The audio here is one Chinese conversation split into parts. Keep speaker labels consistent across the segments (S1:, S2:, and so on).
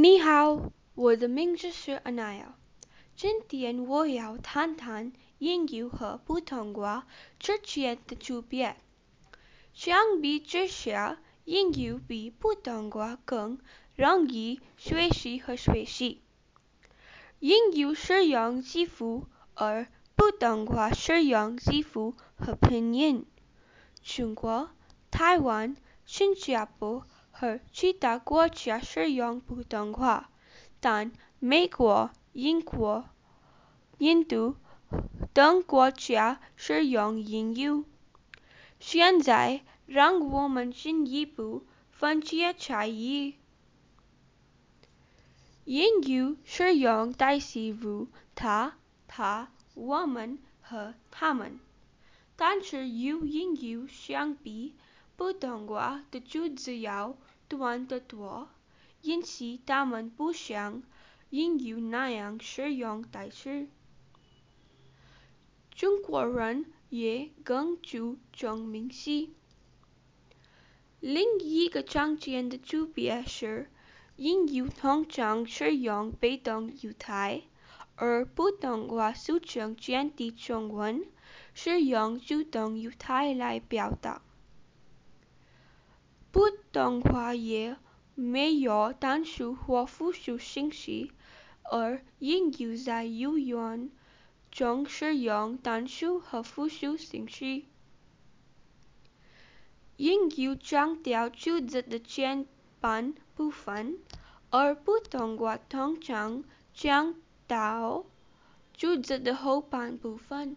S1: 你好，我的名字是 Anaya。今天我要谈谈英语和普通话之间的区别。相比之下，英语比普通话更容易学习和学习。英语是用字符，而普通话是用字符和拼音。中国、台湾、新加坡和其他国家是用普通话，但美国、英国、印度等国家是用英语。现在，让我们进一步分解差异。英语是用代词如他、他、我们和他们，但是与英语相比，普通话的句子要短得多，因此它们不像英语那样使用代词。中国人也更注重名词。另一个常见的区别是，英语通常是用被动语态，而普通话俗称简体中文是用主动语态来表达。普通话也没有单数或复数形式，而英语在语言中是用单数和复数形式。英语强调句子的前半部分，而普通话通常强调句子的后半部分。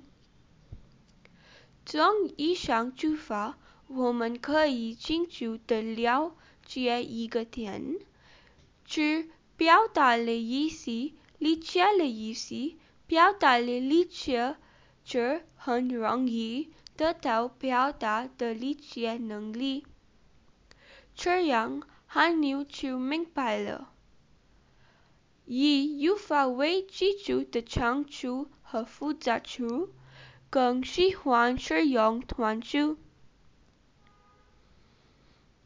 S1: 从以上出发，我们可以清楚地了解一个点：只表达了意思，理解了意思，表达了理解，就很容易得到表达的理解能力。这样，很快就明白了。以语法为基础的长处和复杂处，更喜欢使用短句。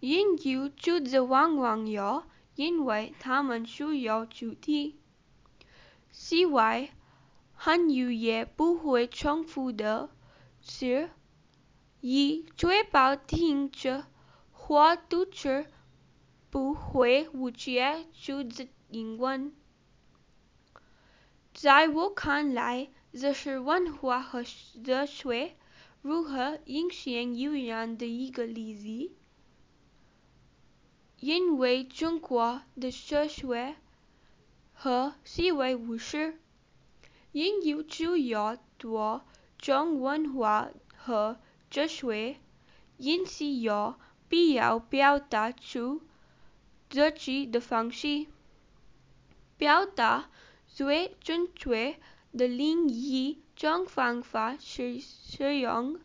S1: 英语句子往往有，因为他们需要主题。此外，汉语也不会重复的词，以确保听者或读者不会误解句子英文。在我看来，这是文化和哲学如何影响语言的一个例子。因为中国的哲学和思维模式，英语就有多种文化和哲学，因此有必要表达出自己的方式。表达最准确的另一种方法是使用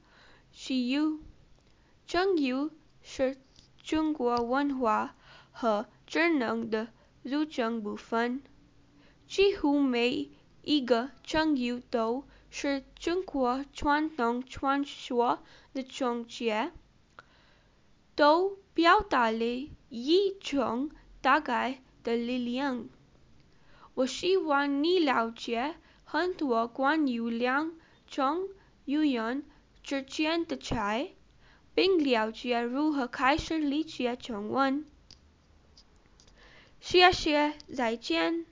S1: 习语。成语是中国文化和智能的组成部分，几乎每一个成语都是中国传统传说的总结，都表达了一种大概的力量。我希望你了解很多关于两种语言之间的差异。并了解如何开始理解中文。谢谢，再见。